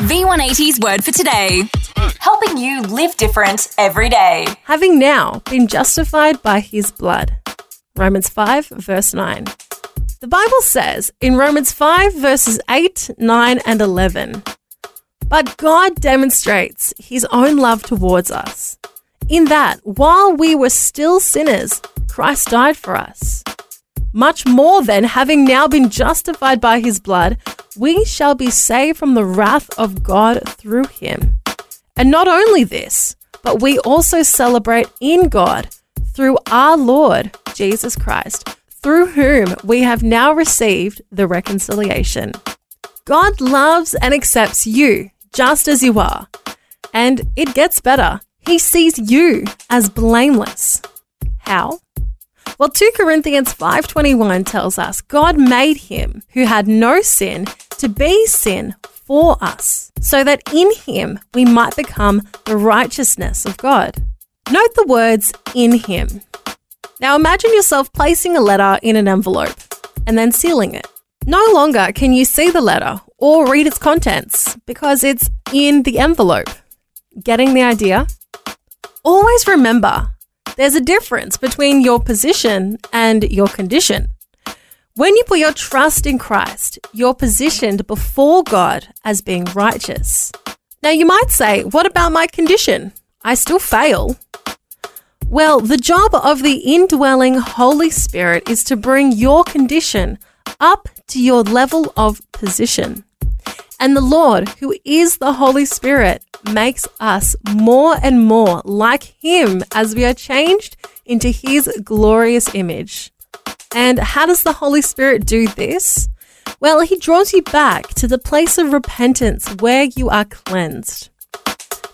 V180's word for today. Helping you live different every day. having now been justified by his blood. Romans 5, verse 9. The Bible says in Romans 5, verses 8, 9, and 11, But God demonstrates his own love towards us, in that while we were still sinners, Christ died for us. Much more than having now been justified by his blood, we shall be saved from the wrath of God through him. And not only this, but we also celebrate in God through our Lord Jesus Christ, through whom we have now received the reconciliation. God loves and accepts you just as you are. And it gets better. He sees you as blameless. How? Well, 2 Corinthians 5:21 tells us God made him who had no sin to be sin for us, so that in him we might become the righteousness of God. Note the words in him. Now imagine yourself placing a letter in an envelope and then sealing it. No longer can you see the letter or read its contents because it's in the envelope. Getting the idea? Always remember there's a difference between your position and your condition. When you put your trust in Christ, you're positioned before God as being righteous. Now, you might say, what about my condition? I still fail. Well, the job of the indwelling Holy Spirit is to bring your condition up to your level of position. And the Lord, who is the Holy Spirit, makes us more and more like Him as we are changed into His glorious image. And how does the Holy Spirit do this? Well, He draws you back to the place of repentance where you are cleansed.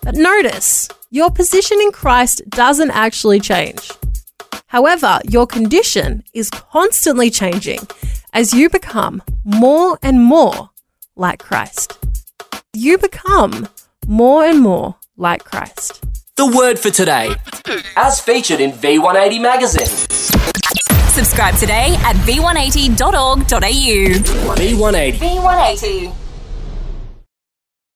But notice, your position in Christ doesn't actually change. However, your condition is constantly changing as you become more and more like Christ. You become more and more like Christ. The word for today, as featured in V180 magazine. Subscribe today at v180.org.au. V180. V180.